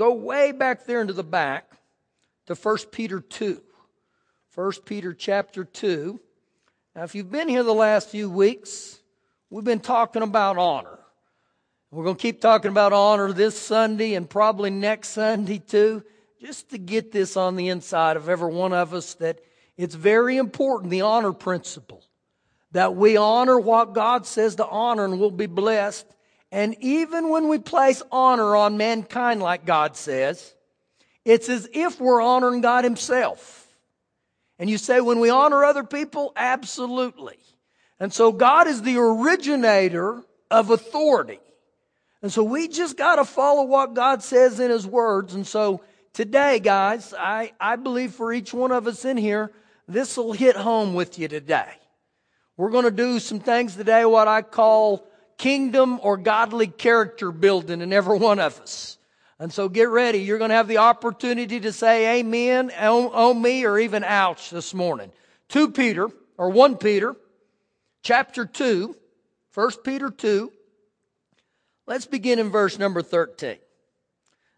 go way back there into the back to 1 Peter 2. 1 Peter chapter 2. Now, if you've been here the last few weeks, we've been talking about honor. We're going to keep talking about honor this Sunday and probably next Sunday too, just to get this on the inside of every one of us that it's very important, the honor principle, that we honor what God says to honor and we'll be blessed. And even when we place honor on mankind, like God says, it's as if we're honoring God Himself. And you say, when we honor other people? Absolutely. And so God is the originator of authority. And so we just got to follow what God says in His words. And so today, guys, I, I believe for each one of us in here, this will hit home with you today. We're going to do some things today, what I call kingdom or godly character building in every one of us. And so get ready. You're going to have the opportunity to say amen on, on me or even ouch this morning. 2 Peter or 1 Peter chapter 2, 1 Peter 2. Let's begin in verse number 13.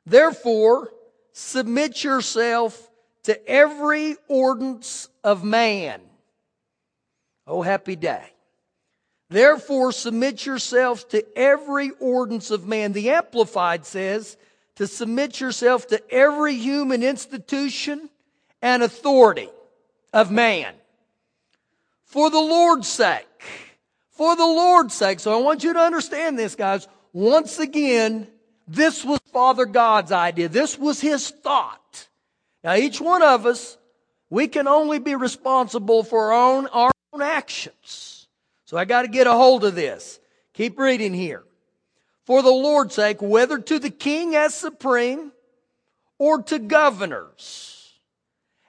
Therefore, submit yourself to every ordinance of man. Oh, happy day. Therefore, submit yourselves to every ordinance of man. The Amplified says to submit yourself to every human institution and authority of man. For the Lord's sake. For the Lord's sake. So I want you to understand this, guys. Once again, this was Father God's idea. This was His thought. Now, each one of us, we can only be responsible for our own, our own actions. So I got to get a hold of this. Keep reading here. For the Lord's sake, whether to the king as supreme or to governors,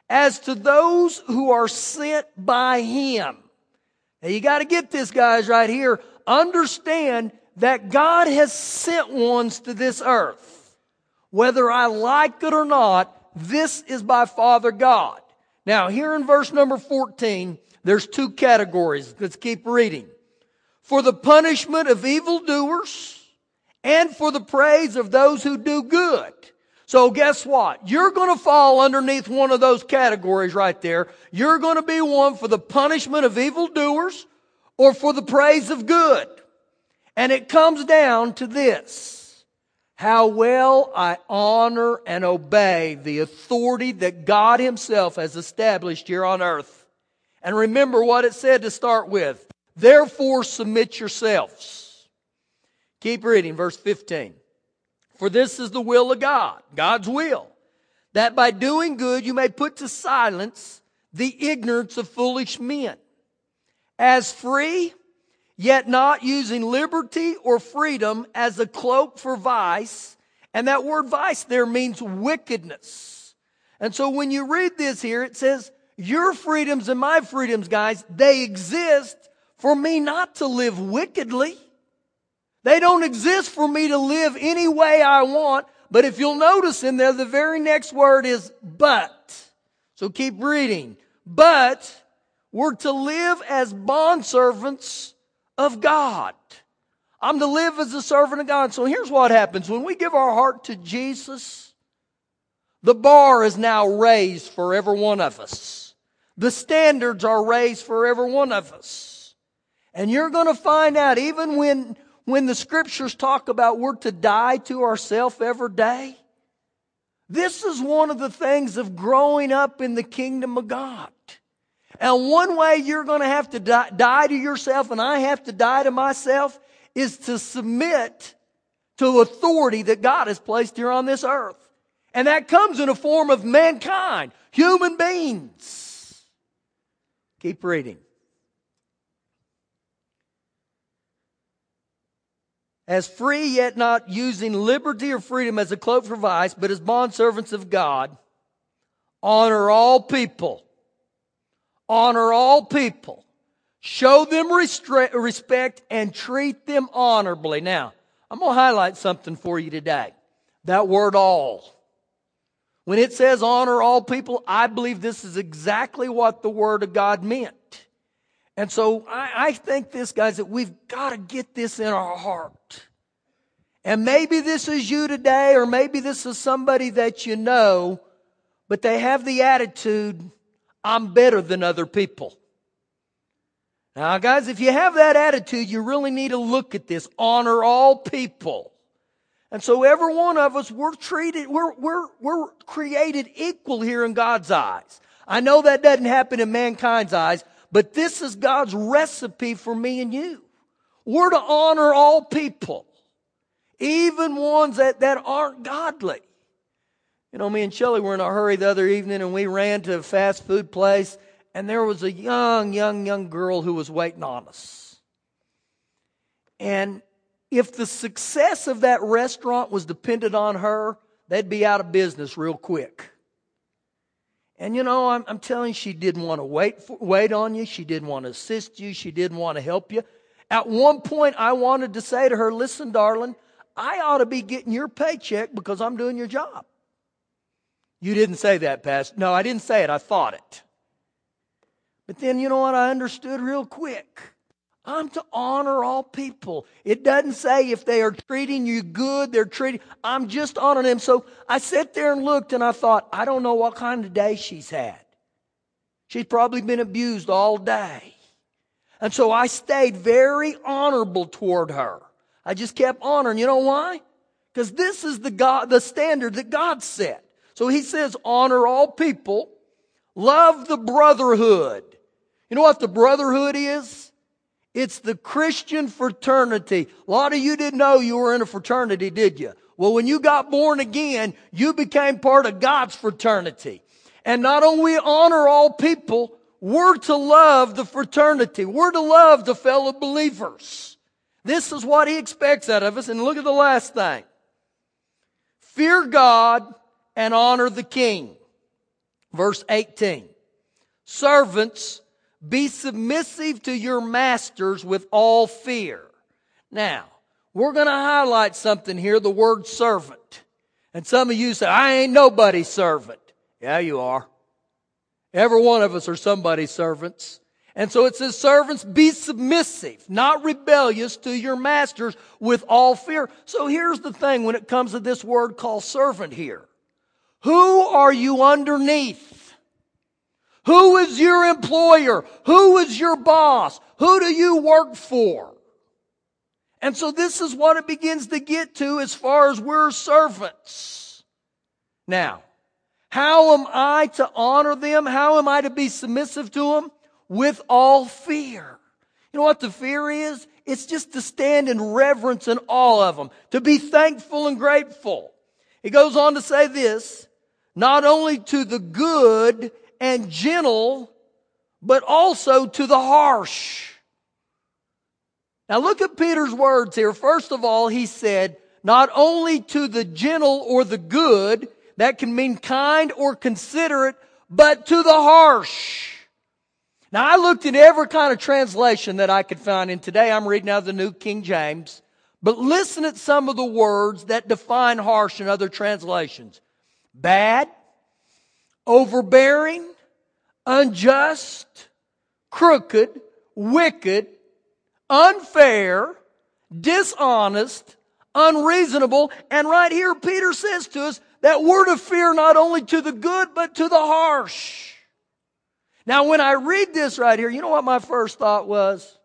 as to those who are sent by him. Now you got to get this, guys, right here. Understand that God has sent ones to this earth. Whether I like it or not, this is by Father God. Now, here in verse number 14, there's two categories. Let's keep reading. For the punishment of evildoers and for the praise of those who do good. So guess what? You're going to fall underneath one of those categories right there. You're going to be one for the punishment of evildoers or for the praise of good. And it comes down to this. How well I honor and obey the authority that God Himself has established here on earth. And remember what it said to start with. Therefore submit yourselves. Keep reading, verse 15. For this is the will of God, God's will, that by doing good you may put to silence the ignorance of foolish men. As free, yet not using liberty or freedom as a cloak for vice. And that word vice there means wickedness. And so when you read this here, it says, your freedoms and my freedoms, guys, they exist for me not to live wickedly. They don't exist for me to live any way I want. But if you'll notice in there, the very next word is but. So keep reading. But we're to live as bondservants of God. I'm to live as a servant of God. So here's what happens. When we give our heart to Jesus, the bar is now raised for every one of us. The standards are raised for every one of us. And you're going to find out even when, when the scriptures talk about we're to die to ourselves every day. This is one of the things of growing up in the kingdom of God. And one way you're going to have to die, die to yourself and I have to die to myself is to submit to authority that God has placed here on this earth. And that comes in a form of mankind, human beings. Keep reading. As free, yet not using liberty or freedom as a cloak for vice, but as bondservants of God, honor all people. Honor all people. Show them respect and treat them honorably. Now, I'm going to highlight something for you today. That word all. When it says honor all people, I believe this is exactly what the Word of God meant. And so I, I think this, guys, that we've got to get this in our heart. And maybe this is you today, or maybe this is somebody that you know, but they have the attitude, I'm better than other people. Now, guys, if you have that attitude, you really need to look at this. Honor all people. And so every one of us, we're treated, we're, we're, we're created equal here in God's eyes. I know that doesn't happen in mankind's eyes, but this is God's recipe for me and you. We're to honor all people, even ones that, that aren't godly. You know, me and Shelley were in a hurry the other evening and we ran to a fast food place and there was a young, young, young girl who was waiting on us. And if the success of that restaurant was dependent on her, they'd be out of business real quick. And you know, I'm, I'm telling you, she didn't want to wait, for, wait on you. She didn't want to assist you. She didn't want to help you. At one point, I wanted to say to her, listen, darling, I ought to be getting your paycheck because I'm doing your job. You didn't say that, Pastor. No, I didn't say it. I thought it. But then, you know what? I understood real quick. I'm to honor all people. It doesn't say if they are treating you good, they're treating, I'm just honoring them. So I sat there and looked and I thought, I don't know what kind of day she's had. She's probably been abused all day. And so I stayed very honorable toward her. I just kept honoring. You know why? Because this is the God, the standard that God set. So he says, honor all people, love the brotherhood. You know what the brotherhood is? It's the Christian fraternity. A lot of you didn't know you were in a fraternity, did you? Well, when you got born again, you became part of God's fraternity. And not only honor all people, we're to love the fraternity. We're to love the fellow believers. This is what he expects out of us. And look at the last thing. Fear God and honor the king. Verse 18. Servants, be submissive to your masters with all fear. Now, we're going to highlight something here, the word servant. And some of you say, I ain't nobody's servant. Yeah, you are. Every one of us are somebody's servants. And so it says, servants, be submissive, not rebellious to your masters with all fear. So here's the thing when it comes to this word called servant here. Who are you underneath? Who is your employer? Who is your boss? Who do you work for? And so this is what it begins to get to as far as we're servants. Now, how am I to honor them? How am I to be submissive to them? With all fear. You know what the fear is? It's just to stand in reverence and awe of them, to be thankful and grateful. He goes on to say this, not only to the good and gentle, but also to the harsh. Now look at Peter's words here. First of all, he said, not only to the gentle or the good, that can mean kind or considerate, but to the harsh. Now I looked in every kind of translation that I could find, and today I'm reading out of the New King James. But listen at some of the words that define harsh in other translations. Bad, overbearing, unjust, crooked, wicked, unfair, dishonest, unreasonable. And right here, Peter says to us that we're to fear not only to the good, but to the harsh. Now, when I read this right here, you know what my first thought was?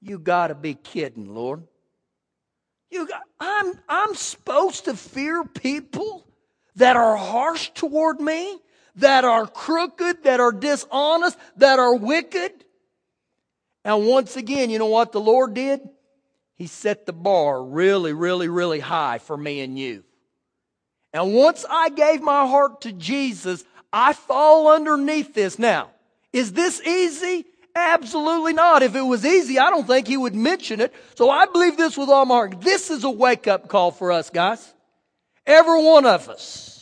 You gotta be kidding, Lord. You got, I'm, I'm supposed to fear people that are harsh toward me? That are crooked, that are dishonest, that are wicked. And once again, you know what the Lord did? He set the bar really, really, really high for me and you. And once I gave my heart to Jesus, I fall underneath this. Now, is this easy? Absolutely not. If it was easy, I don't think he would mention it. So I believe this with all my heart. This is a wake up call for us, guys. Every one of us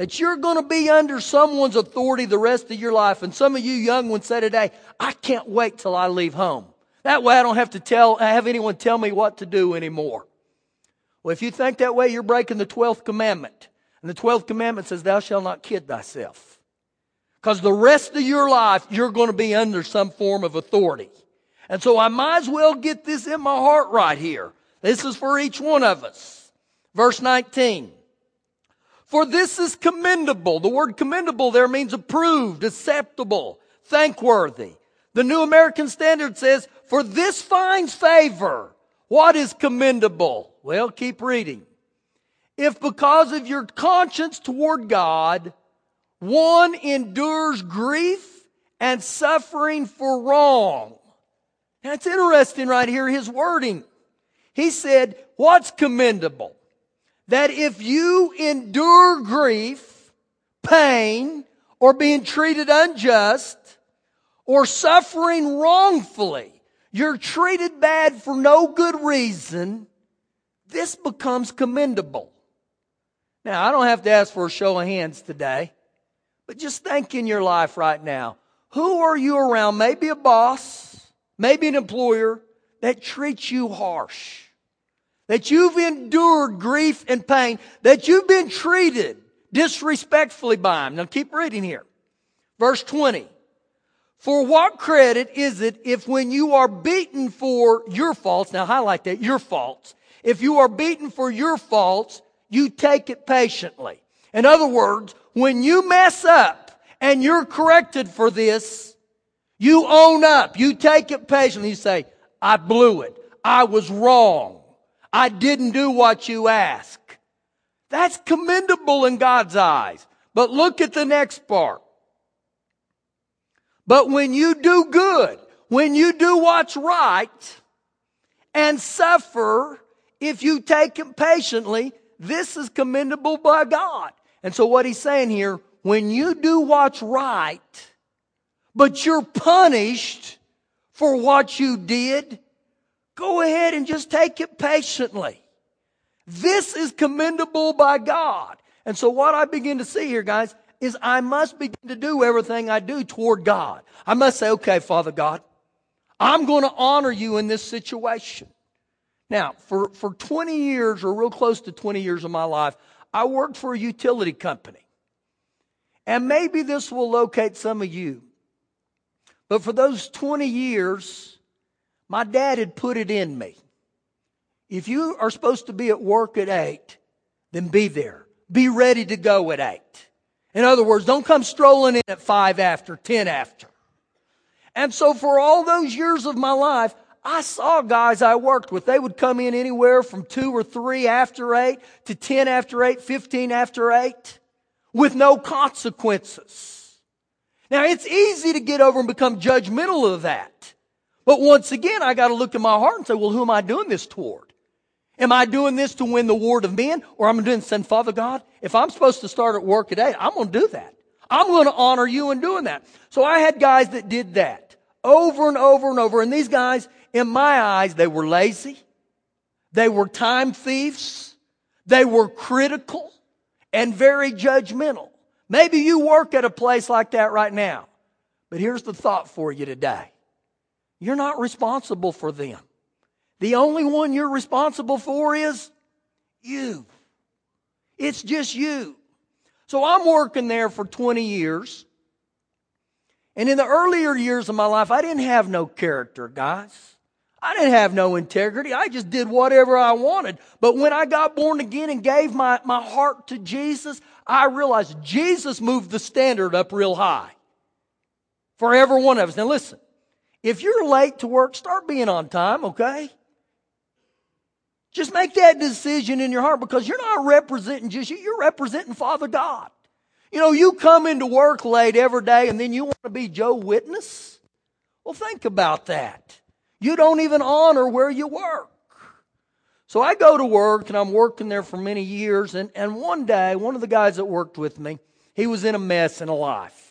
that you're going to be under someone's authority the rest of your life. And some of you young ones say today, I can't wait till I leave home. That way I don't have to tell, have anyone tell me what to do anymore. Well, if you think that way, you're breaking the 12th commandment. And the 12th commandment says, thou shalt not kid thyself. Because the rest of your life, you're going to be under some form of authority. And so I might as well get this in my heart right here This is for each one of us. Verse 19. For this is commendable. The word commendable there means approved, acceptable, thankworthy. The New American Standard says, for this finds favor. What is commendable? Well, keep reading. If because of your conscience toward God, one endures grief and suffering for wrong. Now it's interesting right here, his wording. He said, what's commendable? That if you endure grief, pain, or being treated unjust, or suffering wrongfully, you're treated bad for no good reason, this becomes commendable. Now, I don't have to ask for a show of hands today, but just think in your life right now. Who are you around? Maybe a boss, maybe an employer that treats you harsh, that you've endured grief and pain, that you've been treated disrespectfully by him. Now keep reading here. Verse 20. For what credit is it if when you are beaten for your faults, now highlight that, your faults, if you are beaten for your faults, you take it patiently. In other words, when you mess up and you're corrected for this, you own up. You take it patiently. You say, I blew it. I was wrong. I didn't do what you ask. That's commendable in God's eyes. But look at the next part. But when you do good, when you do what's right and suffer, if you take it patiently, this is commendable by God. And so what he's saying here, when you do what's right, but you're punished for what you did, go ahead and just take it patiently. This is commendable by God. And so what I begin to see here, guys, is I must begin to do everything I do toward God. I must say, okay, Father God, I'm going to honor you in this situation. Now, for, for 20 years or real close to 20 years of my life, I worked for a utility company. And maybe this will locate some of you. But for those 20 years, my dad had put it in me. If you are supposed to be at work at 8, then be there. Be ready to go at 8. In other words, don't come strolling in at five after, ten after. And so for all those years of my life, I saw guys I worked with. They would come in anywhere from two or three after eight to ten after eight, fifteen after eight with no consequences. Now it's easy to get over and become judgmental of that. But once again, I got to look in my heart and say, well, who am I doing this toward? Am I doing this to win the ward of men? Or am I doing saying, Father God, if I'm supposed to start at work today, I'm going to do that. I'm going to honor you in doing that. So I had guys that did that over and over and over. And these guys, in my eyes, they were lazy. They were time thieves. They were critical and very judgmental. Maybe you work at a place like that right now. But here's the thought for you today. You're not responsible for them. The only one you're responsible for is you. It's just you. So I'm working there for 20 years. And in the earlier years of my life, I didn't have no character, guys. I didn't have no integrity. I just did whatever I wanted. But when I got born again and gave my, my heart to Jesus, I realized Jesus moved the standard up real high for every one of us. Now listen, if you're late to work, start being on time, okay? Just make that decision in your heart because you're not representing just you, you're representing Father God. You know, you come into work late every day and then you want to be Joe Witness? Well, think about that. You don't even honor where you work. So I go to work and I'm working there for many years. And, and one day, one of the guys that worked with me, he was in a mess in a life.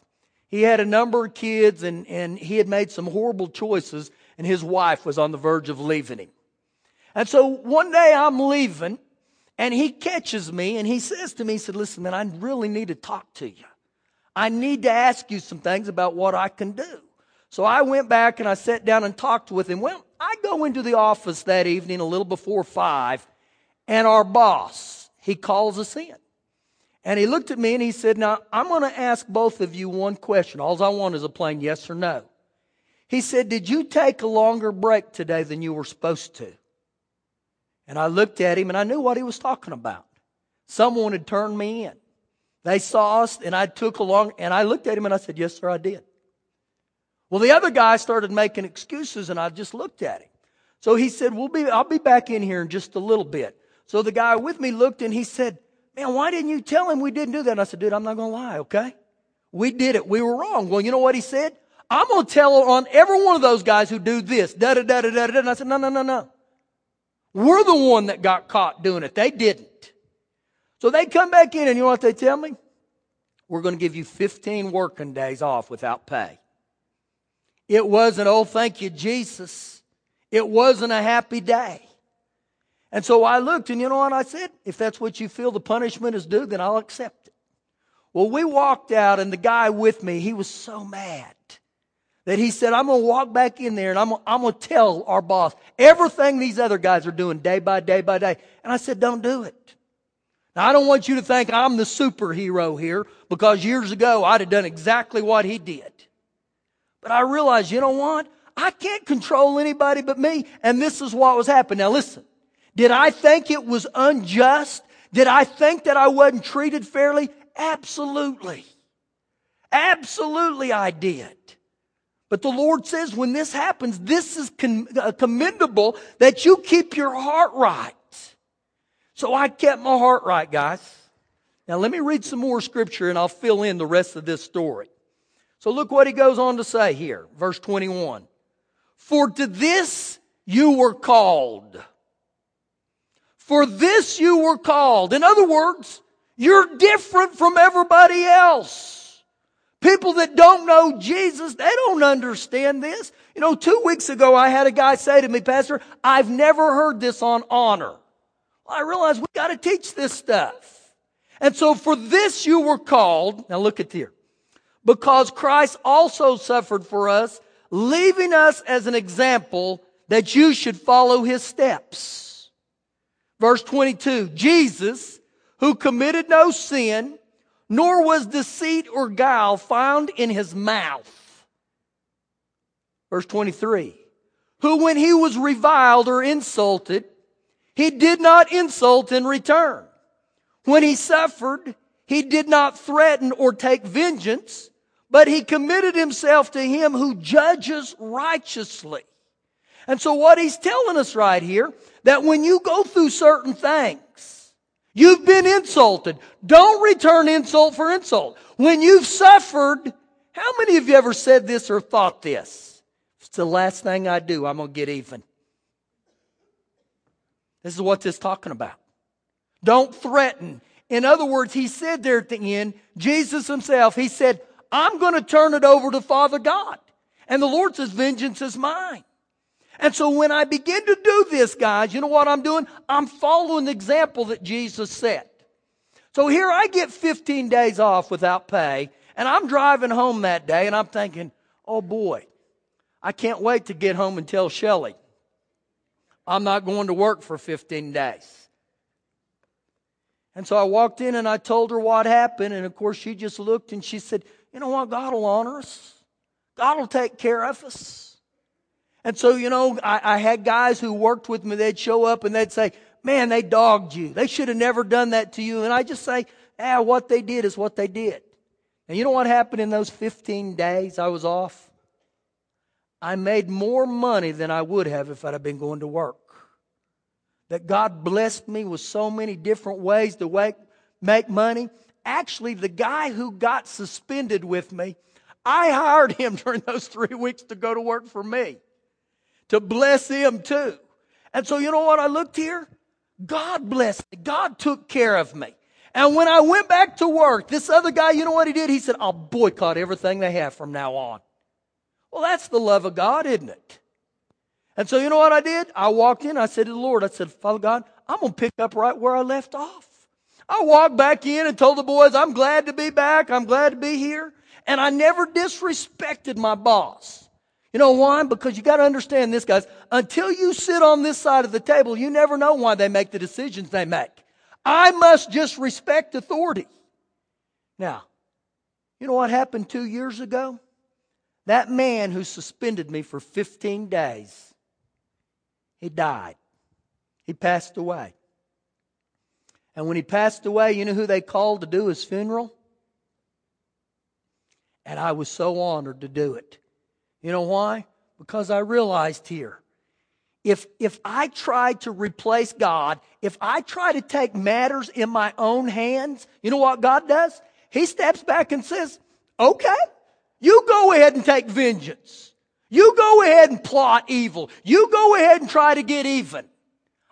He had a number of kids and, and he had made some horrible choices and his wife was on the verge of leaving him. And so one day I'm leaving and he catches me and he says to me, he said, listen, man, I really need to talk to you. I need to ask you some things about what I can do. So I went back and I sat down and talked with him. Well, I go into the office that evening a little before five and our boss, he calls us in. And he looked at me and he said, now I'm going to ask both of you one question. All I want is a plain yes or no. He said, did you take a longer break today than you were supposed to? And I looked at him and I knew what he was talking about. Someone had turned me in. They saw us and I took a long, and I looked at him and I said, Yes, sir, I did. Well, the other guy started making excuses and I just looked at him. So he said, We'll be, I'll be back in here in just a little bit. So the guy with me looked and he said, Man, why didn't you tell him we didn't do that? And I said, Dude, I'm not going to lie, okay? We did it. We were wrong. Well, you know what he said? I'm going to tell on every one of those guys who do this. Da da da da da da. And I said, No, no, no, no. We're the one that got caught doing it. They didn't. So they come back in and you know what they tell me? We're going to give you 15 working days off without pay. It wasn't, oh, thank you, Jesus. It wasn't a happy day. And so I looked and you know what I said? If that's what you feel the punishment is due, then I'll accept it. Well, we walked out and the guy with me, he was so mad that he said, I'm going to walk back in there and I'm, I'm going to tell our boss everything these other guys are doing day by day by day. And I said, don't do it. Now, I don't want you to think I'm the superhero here because years ago I'd have done exactly what he did. But I realized, you know what? I can't control anybody but me. And this is what was happening. Now listen. Did I think it was unjust? Did I think that I wasn't treated fairly? Absolutely. Absolutely I did. But the Lord says when this happens, this is uh, commendable that you keep your heart right. So I kept my heart right, guys. Now let me read some more scripture and I'll fill in the rest of this story. So look what he goes on to say here, verse 21. For to this you were called. For this you were called. In other words, you're different from everybody else. People that don't know Jesus, they don't understand this. You know, two weeks ago I had a guy say to me, Pastor, I've never heard this on honor. I realized we got to teach this stuff. And so for this you were called. Now look at here. Because Christ also suffered for us, leaving us as an example that you should follow his steps. Verse 22, Jesus, who committed no sin, nor was deceit or guile found in his mouth. Verse 23, who when he was reviled or insulted, he did not insult in return. When he suffered, he did not threaten or take vengeance, but he committed himself to him who judges righteously. And so what he's telling us right here, that when you go through certain things, you've been insulted. Don't return insult for insult. When you've suffered, how many of you ever said this or thought this? It's the last thing I do. I'm going to get even. This is what this is talking about. Don't threaten. In other words, he said there at the end, Jesus himself, he said, I'm going to turn it over to Father God. And the Lord says, vengeance is mine. And so when I begin to do this, guys, you know what I'm doing? I'm following the example that Jesus set. So here I get 15 days off without pay, and I'm driving home that day, and I'm thinking, oh boy, I can't wait to get home and tell Shelley I'm not going to work for 15 days. And so I walked in and I told her what happened. And of course, she just looked and she said, You know what? God will honor us, God will take care of us. And so, you know, I, I had guys who worked with me, they'd show up and they'd say, Man, they dogged you. They should have never done that to you. And I just say, Ah, what they did is what they did. And you know what happened in those 15 days I was off? I made more money than I would have if I'd have been going to work. That God blessed me with so many different ways to make money. Actually, the guy who got suspended with me, I hired him during those three weeks to go to work for me, to bless him too. And so, you know what? I looked here. God blessed me. God took care of me. And when I went back to work, this other guy, you know what he did? He said, I'll boycott everything they have from now on. Well, that's the love of God, isn't it? And so you know what I did? I walked in, I said to the Lord, I said, Father God, I'm going to pick up right where I left off. I walked back in and told the boys, I'm glad to be back. I'm glad to be here. And I never disrespected my boss. You know why? Because you got to understand this, guys. Until you sit on this side of the table, you never know why they make the decisions they make. I must just respect authority. Now, you know what happened two years ago? That man who suspended me for 15 days, he died. he passed away. And when he passed away, you know who they called to do his funeral? And I was so honored to do it. You know why? Because I realized here if, if I try to replace God, if I try to take matters in my own hands, you know what God does? He steps back and says, okay, you go ahead and take vengeance. You go ahead and plot evil. You go ahead and try to get even.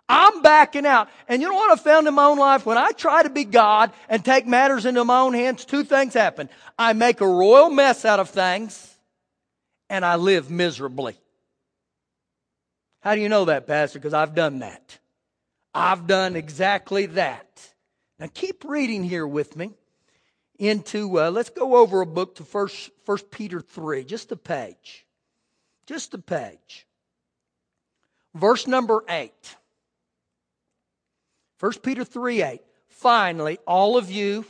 I'm backing out. And you know what I found in my own life? When I try to be God and take matters into my own hands, two things happen. I make a royal mess out of things and I live miserably. How do you know that, Pastor? Because I've done that. I've done exactly that. Now keep reading here with me into, uh, let's go over a book to First, First Peter 3, just a page. Just a page. Verse number 8. 1 Peter 3 8. Finally, all of you,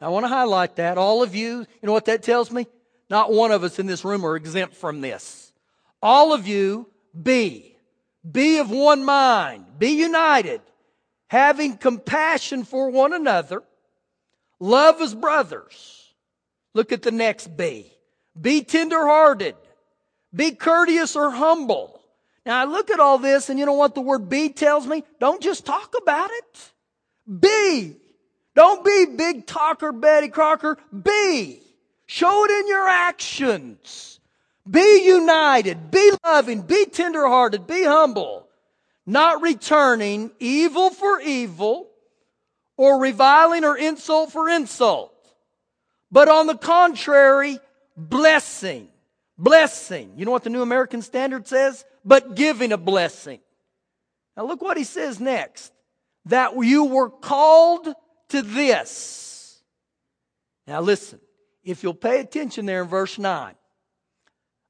I want to highlight that, all of you, you know what that tells me? Not one of us in this room are exempt from this. All of you be, be of one mind, be united, having compassion for one another, love as brothers. Look at the next be. Be tenderhearted, be courteous or humble. Now I look at all this and you know what the word be tells me? Don't just talk about it. Be. Don't be big talker Betty Crocker. Be. Show it in your actions. Be united. Be loving. Be tenderhearted. Be humble. Not returning evil for evil or reviling or insult for insult. But on the contrary, blessing. Blessing. You know what the New American Standard says? But giving a blessing. Now look what he says next. That you were called to this. Now listen. If you'll pay attention there in verse 9,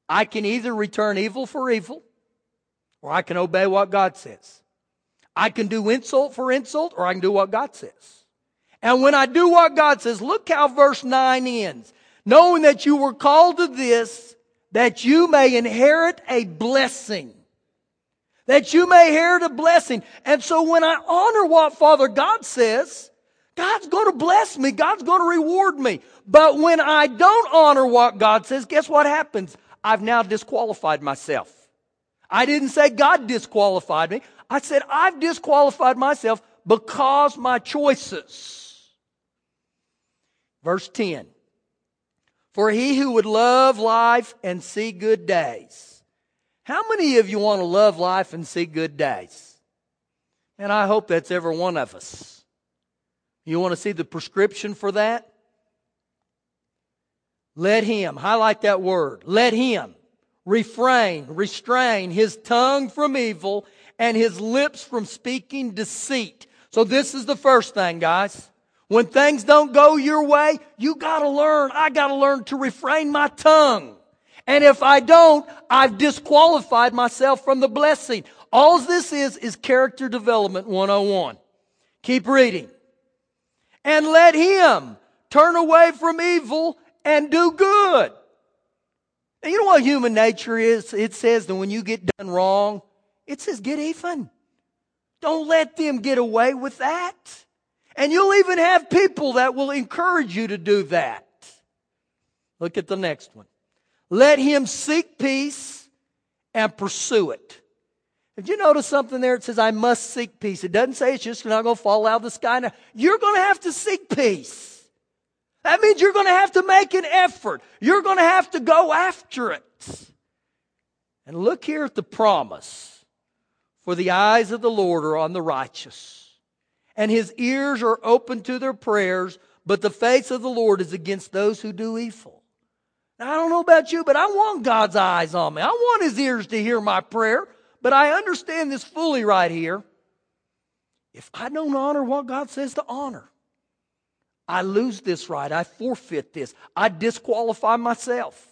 I can either return evil for evil or I can obey what God says. I can do insult for insult or I can do what God says. And when I do what God says, look how verse 9 ends. Knowing that you were called to this, that you may inherit a blessing. That you may inherit a blessing. And so when I honor what Father God says, God's going to bless me. God's going to reward me. But when I don't honor what God says, guess what happens? I've now disqualified myself. I didn't say God disqualified me. I said I've disqualified myself because my choices. Verse 10. For he who would love life and see good days. How many of you want to love life and see good days? And I hope that's every one of us. You want to see the prescription for that? Let him, highlight that word, let him refrain, restrain his tongue from evil and his lips from speaking deceit. So this is the first thing, guys. When things don't go your way, you gotta learn, I gotta learn to refrain my tongue. And if I don't, I've disqualified myself from the blessing. All this is, is character development 101. Keep reading and let him turn away from evil and do good. And you know what human nature is? It says that when you get done wrong, it says get even. Don't let them get away with that. And you'll even have people that will encourage you to do that. Look at the next one. Let him seek peace and pursue it. Did you notice something there? It says, I must seek peace. It doesn't say it's just not going to fall out of the sky. Now, you're going to have to seek peace. That means you're going to have to make an effort. You're going to have to go after it. And look here at the promise. For the eyes of the Lord are on the righteous, and his ears are open to their prayers, but the face of the Lord is against those who do evil. Now, I don't know about you, but I want God's eyes on me. I want his ears to hear my prayer. But I understand this fully right here. If I don't honor what God says to honor, I lose this right. I forfeit this. I disqualify myself.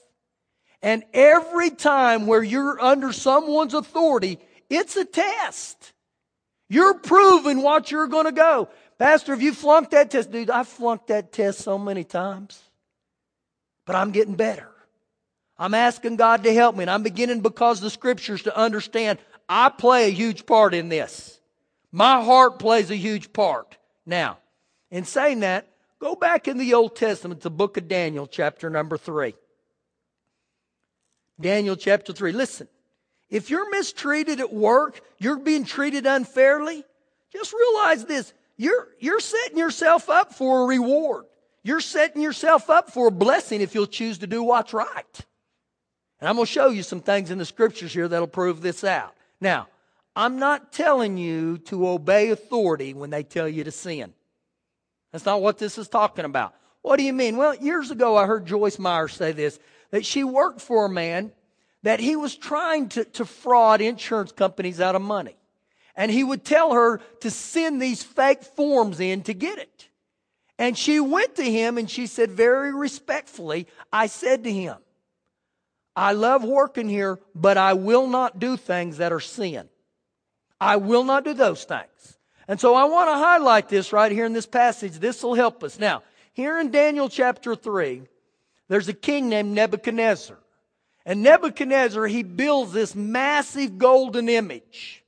And every time where you're under someone's authority, it's a test. You're proving what you're going to go. Pastor, have you flunked that test? Dude, I've flunked that test so many times. But I'm getting better. I'm asking God to help me, and I'm beginning because the scriptures to understand I play a huge part in this. My heart plays a huge part. Now, in saying that, go back in the Old Testament the book of Daniel, chapter number 3. Daniel chapter 3. Listen, if you're mistreated at work, you're being treated unfairly, just realize this. You're, you're setting yourself up for a reward. You're setting yourself up for a blessing if you'll choose to do what's right. And I'm going to show you some things in the scriptures here that'll prove this out. Now, I'm not telling you to obey authority when they tell you to sin. That's not what this is talking about. What do you mean? Well, years ago I heard Joyce Meyer say this that she worked for a man that he was trying to, to fraud insurance companies out of money. And he would tell her to send these fake forms in to get it. And she went to him and she said, very respectfully, I said to him, I love working here, but I will not do things that are sin. I will not do those things. And so I want to highlight this right here in this passage. This will help us. Now, here in Daniel chapter 3, there's a king named Nebuchadnezzar. And Nebuchadnezzar, he builds this massive golden image.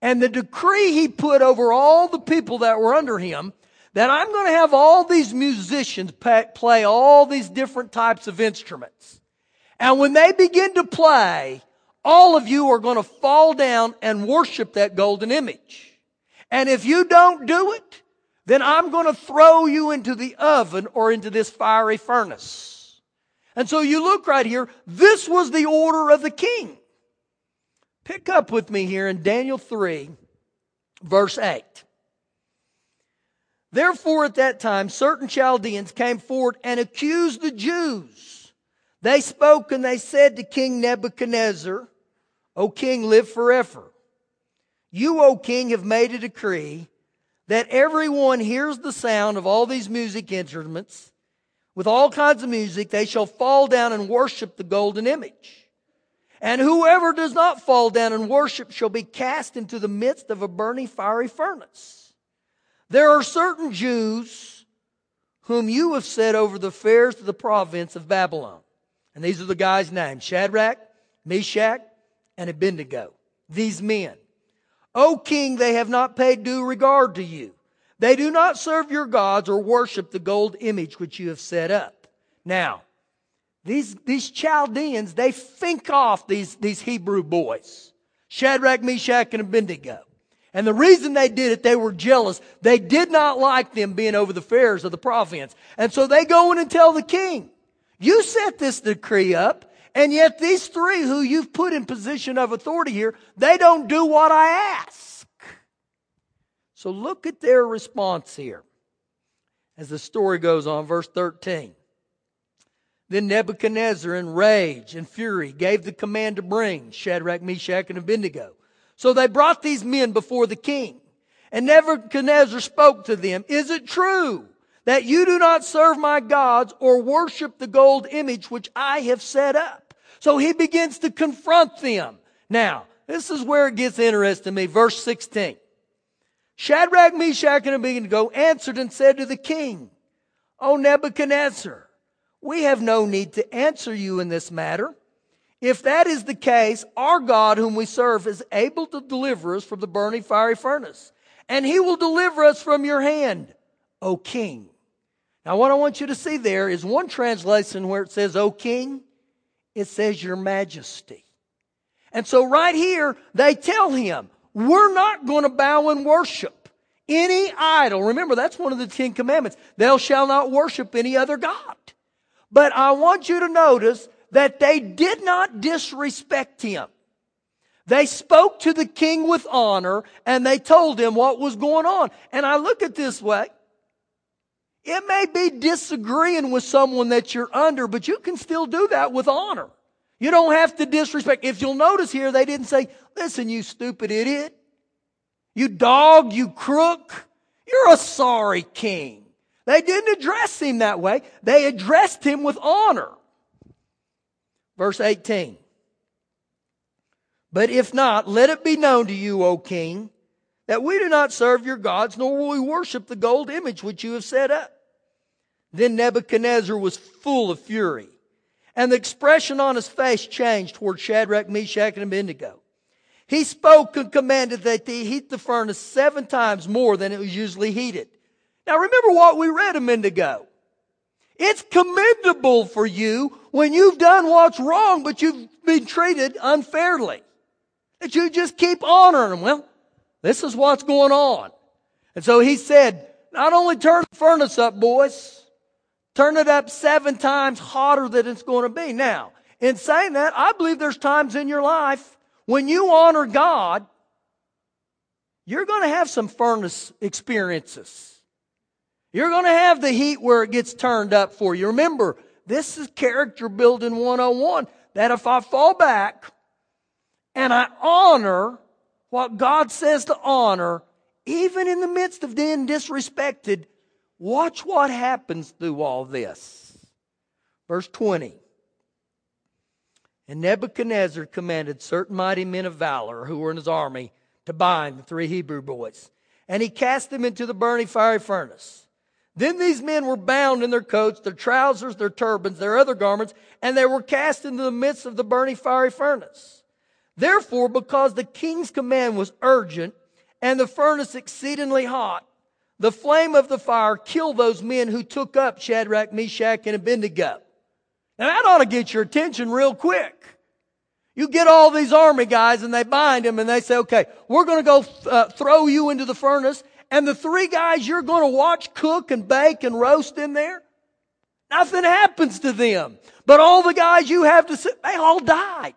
And the decree he put over all the people that were under him that I'm going to have all these musicians play all these different types of instruments. And when they begin to play, all of you are going to fall down and worship that golden image. And if you don't do it, then I'm going to throw you into the oven or into this fiery furnace. And so you look right here. This was the order of the king. Pick up with me here in Daniel 3, verse 8. Therefore, at that time, certain Chaldeans came forward and accused the Jews. They spoke and they said to King Nebuchadnezzar, O king, live forever. You, O king, have made a decree that everyone hears the sound of all these music instruments. With all kinds of music, they shall fall down and worship the golden image. And whoever does not fall down and worship shall be cast into the midst of a burning fiery furnace. There are certain Jews whom you have set over the affairs of the province of Babylon. And these are the guys' names Shadrach, Meshach, and Abednego. These men. O king, they have not paid due regard to you. They do not serve your gods or worship the gold image which you have set up. Now, these, these Chaldeans, they think off these, these Hebrew boys. Shadrach, Meshach, and Abednego. And the reason they did it, they were jealous. They did not like them being over the affairs of the province. And so they go in and tell the king, you set this decree up, and yet these three who you've put in position of authority here, they don't do what I ask. So look at their response here. As the story goes on, verse 13. Then Nebuchadnezzar, in rage and fury, gave the command to bring Shadrach, Meshach, and Abednego. So they brought these men before the king. And Nebuchadnezzar spoke to them, Is it true that you do not serve my gods or worship the gold image which I have set up? So he begins to confront them. Now, this is where it gets interesting to me. Verse 16. Shadrach, Meshach, and Abednego answered and said to the king, O Nebuchadnezzar, we have no need to answer you in this matter. If that is the case, our God whom we serve is able to deliver us from the burning fiery furnace, and he will deliver us from your hand, O king. Now what I want you to see there is one translation where it says, O king, it says your majesty. And so right here, they tell him, we're not going to bow and worship any idol. Remember, that's one of the Ten Commandments. Thou shalt not worship any other God. But I want you to notice that they did not disrespect him. They spoke to the king with honor and they told him what was going on. And I look at this way. It may be disagreeing with someone that you're under, but you can still do that with honor. You don't have to disrespect. If you'll notice here, they didn't say, listen, you stupid idiot. You dog, you crook. You're a sorry king. They didn't address him that way. They addressed him with honor. Verse 18. But if not, let it be known to you, O king, that we do not serve your gods, nor will we worship the gold image which you have set up. Then Nebuchadnezzar was full of fury, and the expression on his face changed toward Shadrach, Meshach, and Abednego. he spoke and commanded that they heat the furnace seven times more than it was usually heated. Now remember what we read a minute ago. It's commendable for you when you've done what's wrong, but you've been treated unfairly. That you just keep honoring them. Well, this is what's going on. And so he said, not only turn the furnace up, boys, turn it up seven times hotter than it's going to be. Now, in saying that, I believe there's times in your life when you honor God, you're going to have some furnace experiences. You're going to have the heat where it gets turned up for you. Remember, this is character building 101 that if I fall back and I honor what God says to honor, even in the midst of being disrespected, watch what happens through all this. Verse 20. And Nebuchadnezzar commanded certain mighty men of valor who were in his army to bind the three Hebrew boys. And he cast them into the burning fiery furnace. Then these men were bound in their coats, their trousers, their turbans, their other garments, and they were cast into the midst of the burning fiery furnace. Therefore, because the king's command was urgent and the furnace exceedingly hot, the flame of the fire killed those men who took up Shadrach, Meshach, and Abednego. Now that ought to get your attention real quick. You get all these army guys and they bind them and they say, okay, we're going to go uh, throw you into the furnace and the three guys you're going to watch cook and bake and roast in there, nothing happens to them. But all the guys you have to sit, they all died.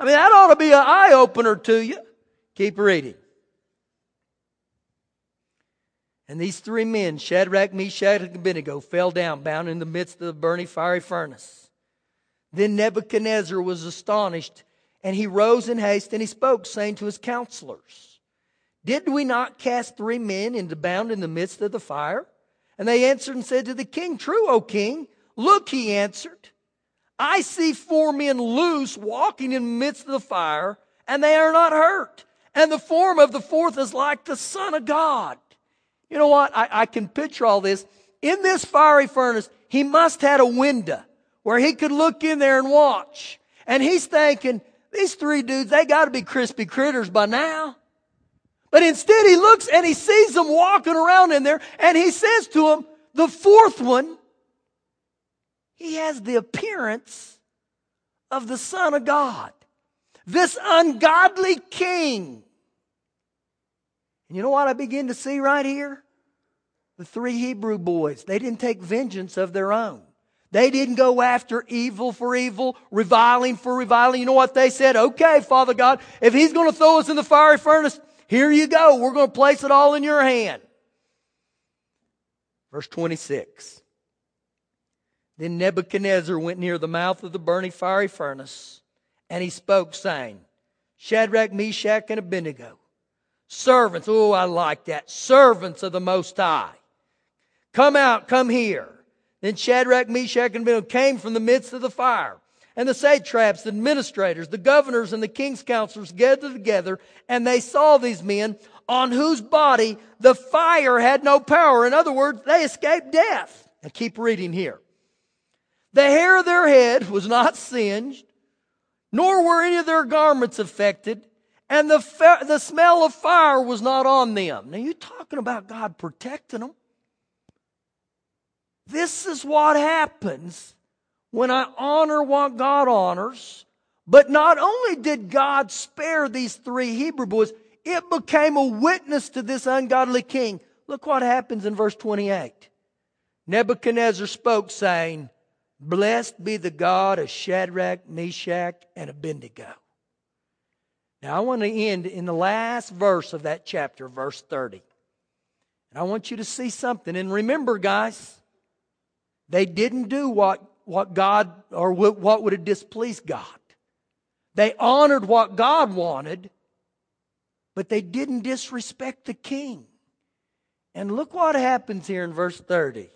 I mean, that ought to be an eye opener to you. Keep reading. And these three men, Shadrach, Meshach, and Abednego, fell down, bound in the midst of the burning fiery furnace. Then Nebuchadnezzar was astonished, and he rose in haste, and he spoke, saying to his counselors, did we not cast three men into bound in the midst of the fire? And they answered and said to the king, True, O king. Look, he answered, I see four men loose walking in the midst of the fire, and they are not hurt. And the form of the fourth is like the Son of God. You know what? I, I can picture all this. In this fiery furnace, he must had a window where he could look in there and watch. And he's thinking, these three dudes, they gotta be crispy critters by now. But instead he looks and he sees them walking around in there and he says to them, the fourth one, he has the appearance of the Son of God. This ungodly king. And you know what I begin to see right here? The three Hebrew boys, they didn't take vengeance of their own. They didn't go after evil for evil, reviling for reviling. You know what they said? Okay, Father God, if he's going to throw us in the fiery furnace, here you go. We're going to place it all in your hand. Verse 26. Then Nebuchadnezzar went near the mouth of the burning fiery furnace, and he spoke, saying, Shadrach, Meshach, and Abednego, servants, oh, I like that, servants of the Most High, come out, come here. Then Shadrach, Meshach, and Abednego came from the midst of the fire. And the satraps, the administrators, the governors, and the king's counselors gathered together, and they saw these men on whose body the fire had no power. In other words, they escaped death. And keep reading here. The hair of their head was not singed, nor were any of their garments affected, and the, the smell of fire was not on them. Now, you're talking about God protecting them. This is what happens when I honor what God honors. But not only did God spare these three Hebrew boys, it became a witness to this ungodly king. Look what happens in verse 28. Nebuchadnezzar spoke, saying, Blessed be the God of Shadrach, Meshach, and Abednego. Now, I want to end in the last verse of that chapter, verse 30. And I want you to see something. And remember, guys, they didn't do what what God or what would have displeased God. They honored what God wanted, but they didn't disrespect the king. And look what happens here in verse 30.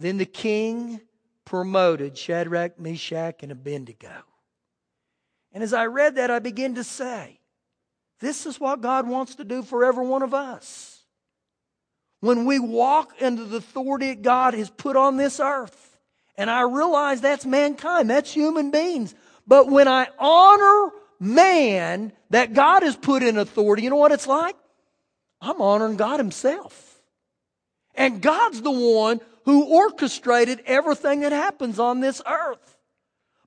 Then the king promoted Shadrach, Meshach, and Abednego. And as I read that, I began to say, this is what God wants to do for every one of us. When we walk into the authority that God has put on this earth, and I realize that's mankind, that's human beings. But when I honor man that God has put in authority, you know what it's like? I'm honoring God Himself. And God's the one who orchestrated everything that happens on this earth.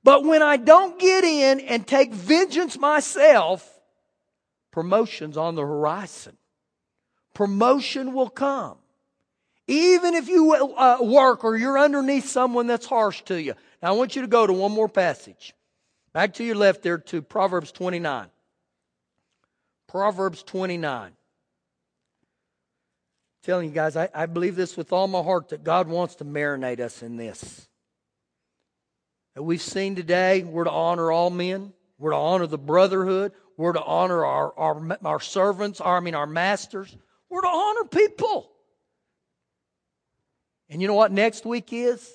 But when I don't get in and take vengeance myself, promotion's on the horizon. Promotion will come. Even if you uh, work or you're underneath someone that's harsh to you. Now I want you to go to one more passage. Back to your left there to Proverbs 29. Proverbs 29. Telling you guys, I, I believe this with all my heart that God wants to marinate us in this. That we've seen today, we're to honor all men. We're to honor the brotherhood. We're to honor our, our, our servants, our, I mean, our masters. We're to honor people. And you know what next week is?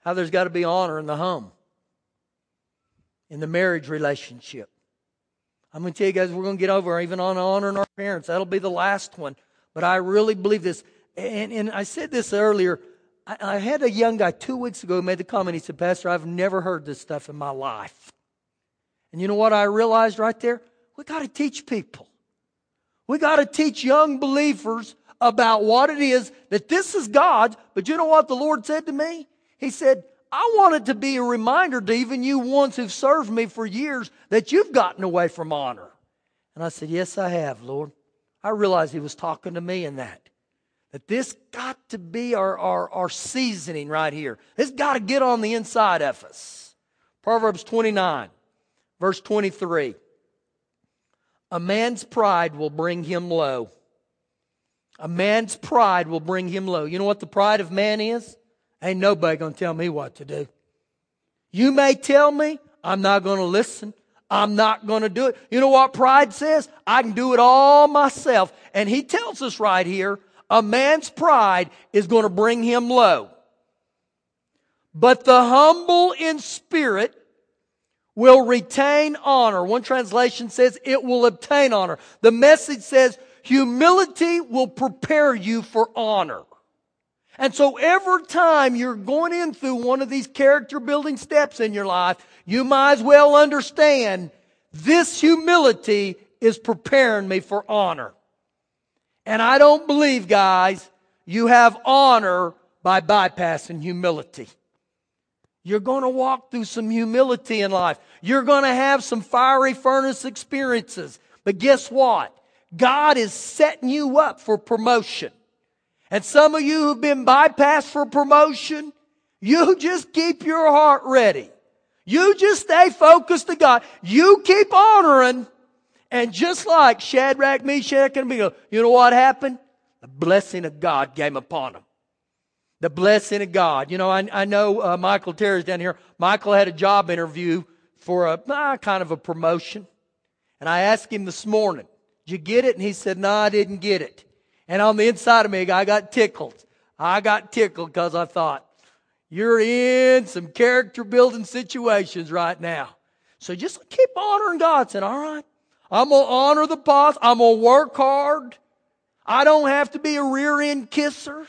How there's got to be honor in the home, in the marriage relationship. I'm going to tell you guys, we're going to get over even on honoring our parents. That'll be the last one. But I really believe this. And, and I said this earlier. I, I had a young guy two weeks ago made the comment. He said, Pastor, I've never heard this stuff in my life. And you know what I realized right there? We got to teach people. We got to teach young believers about what it is that this is God. But you know what the Lord said to me? He said, I want it to be a reminder to even you ones who've served me for years that you've gotten away from honor. And I said, Yes, I have, Lord. I realized He was talking to me in that. That this got to be our, our, our seasoning right here. This got to get on the inside of us. Proverbs 29, verse 23. A man's pride will bring him low. A man's pride will bring him low. You know what the pride of man is? Ain't nobody to tell me what to do. You may tell me, I'm not to listen. I'm not going to do it. You know what pride says? I can do it all myself. And he tells us right here, a man's pride is going to bring him low. But the humble in spirit will retain honor. One translation says it will obtain honor. The message says humility will prepare you for honor. And so every time you're going in through one of these character building steps in your life, you might as well understand this humility is preparing me for honor. And I don't believe, guys, you have honor by bypassing humility. You're going to walk through some humility in life. You're going to have some fiery furnace experiences. But guess what? God is setting you up for promotion. And some of you who've been bypassed for promotion, you just keep your heart ready. You just stay focused to God. You keep honoring. And just like Shadrach, Meshach, and Abednego, you know what happened? The blessing of God came upon them. The blessing of God. You know, I, I know uh, Michael Terry's down here. Michael had a job interview for a uh, kind of a promotion. And I asked him this morning, did you get it? And he said, no, I didn't get it. And on the inside of me, I got tickled. I got tickled because I thought, you're in some character building situations right now. So just keep honoring God. Saying, all right, I'm going to honor the boss. I'm going to work hard. I don't have to be a rear end kisser.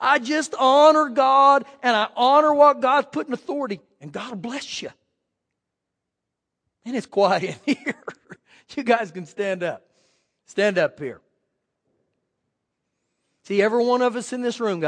I just honor God and I honor what God's put in authority and God will bless you. And it's quiet in here. you guys can stand up. Stand up here. See, every one of us in this room,